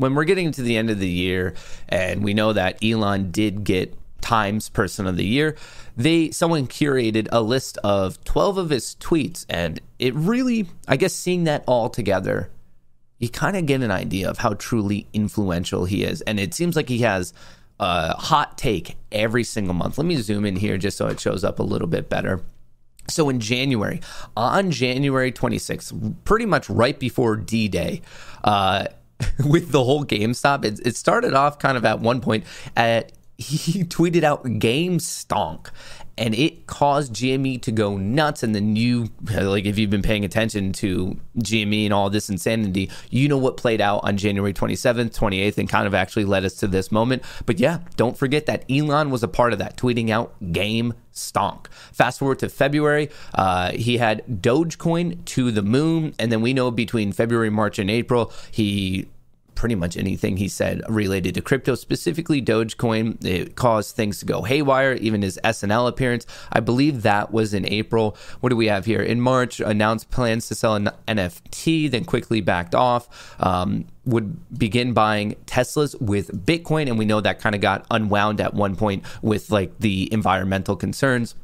When we're getting to the end of the year and we know that Elon did get Times Person of the Year, they someone curated a list of 12 of his tweets and it really I guess seeing that all together you kind of get an idea of how truly influential he is and it seems like he has a hot take every single month. Let me zoom in here just so it shows up a little bit better. So in January, on January 26th, pretty much right before D Day, uh, with the whole GameStop, it, it started off kind of at one point at he tweeted out game stonk and it caused GME to go nuts. And then you, like, if you've been paying attention to GME and all this insanity, you know what played out on January 27th, 28th, and kind of actually led us to this moment. But yeah, don't forget that Elon was a part of that, tweeting out game stonk. Fast forward to February, uh, he had Dogecoin to the moon. And then we know between February, March, and April, he pretty much anything he said related to crypto, specifically Dogecoin. It caused things to go haywire, even his SNL appearance. I believe that was in April. What do we have here? In March, announced plans to sell an NFT, then quickly backed off. Um, would begin buying Teslas with Bitcoin. And we know that kind of got unwound at one point with like the environmental concerns.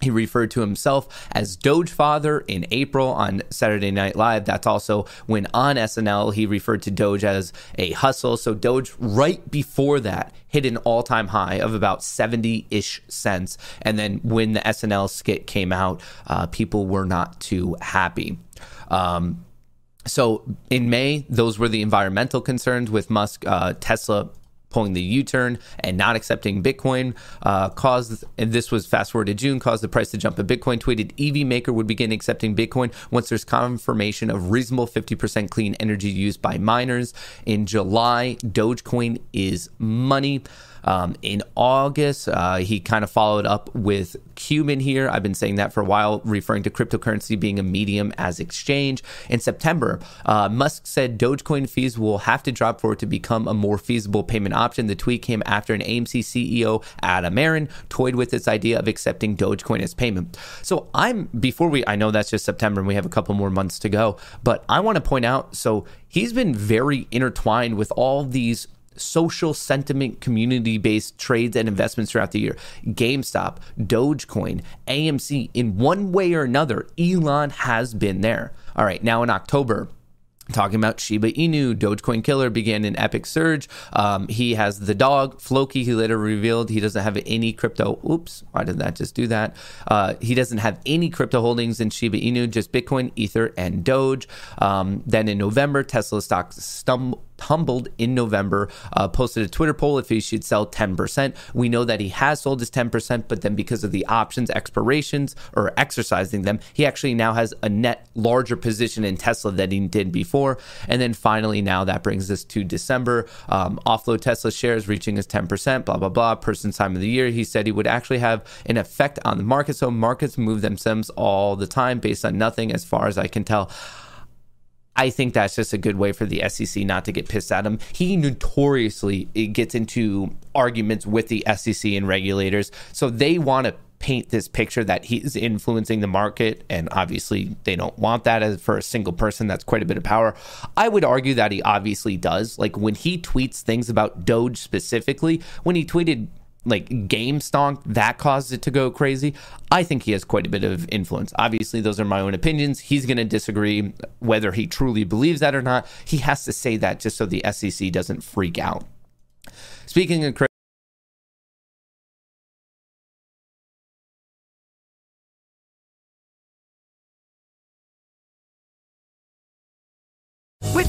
He referred to himself as Doge Father in April on Saturday Night Live. That's also when on SNL he referred to Doge as a hustle. So Doge right before that hit an all-time high of about 70-ish cents. And then when the SNL skit came out, uh, people were not too happy. Um, so in May, those were the environmental concerns with Musk, uh, Tesla pulling the U-turn and not accepting Bitcoin uh, caused, and this was fast forward to June, caused the price to jump. A Bitcoin tweeted EV maker would begin accepting Bitcoin once there's confirmation of reasonable 50% clean energy used by miners. In July, Dogecoin is money. Um, in August, uh, he kind of followed up with Cuban here. I've been saying that for a while, referring to cryptocurrency being a medium as exchange. In September, uh, Musk said Dogecoin fees will have to drop for it to become a more feasible payment option. The tweet came after an AMC CEO, Adam Aron, toyed with this idea of accepting Dogecoin as payment. So I'm, before we, I know that's just September and we have a couple more months to go, but I want to point out so he's been very intertwined with all these social sentiment community based trades and investments throughout the year. GameStop, Dogecoin, AMC, in one way or another, Elon has been there. All right, now in October, Talking about Shiba Inu, Dogecoin Killer began an epic surge. Um, he has the dog, Floki. He later revealed he doesn't have any crypto. Oops, why did that just do that? Uh, he doesn't have any crypto holdings in Shiba Inu, just Bitcoin, Ether, and Doge. Um, then in November, Tesla stock stumbled humbled in November, uh, posted a Twitter poll if he should sell 10%. We know that he has sold his 10%, but then because of the options expirations or exercising them, he actually now has a net larger position in Tesla than he did before. And then finally, now that brings us to December. Um, offload Tesla shares reaching his 10%, blah, blah, blah. Person's time of the year. He said he would actually have an effect on the market. So markets move themselves all the time based on nothing, as far as I can tell. I think that's just a good way for the SEC not to get pissed at him. He notoriously gets into arguments with the SEC and regulators, so they want to paint this picture that he's influencing the market and obviously they don't want that as for a single person. That's quite a bit of power. I would argue that he obviously does. Like when he tweets things about doge specifically when he tweeted like game stonk that caused it to go crazy i think he has quite a bit of influence. Obviously those are my own opinions. He's going to disagree whether he truly believes that or not. He has to say that just so the sec doesn't freak out. Speaking of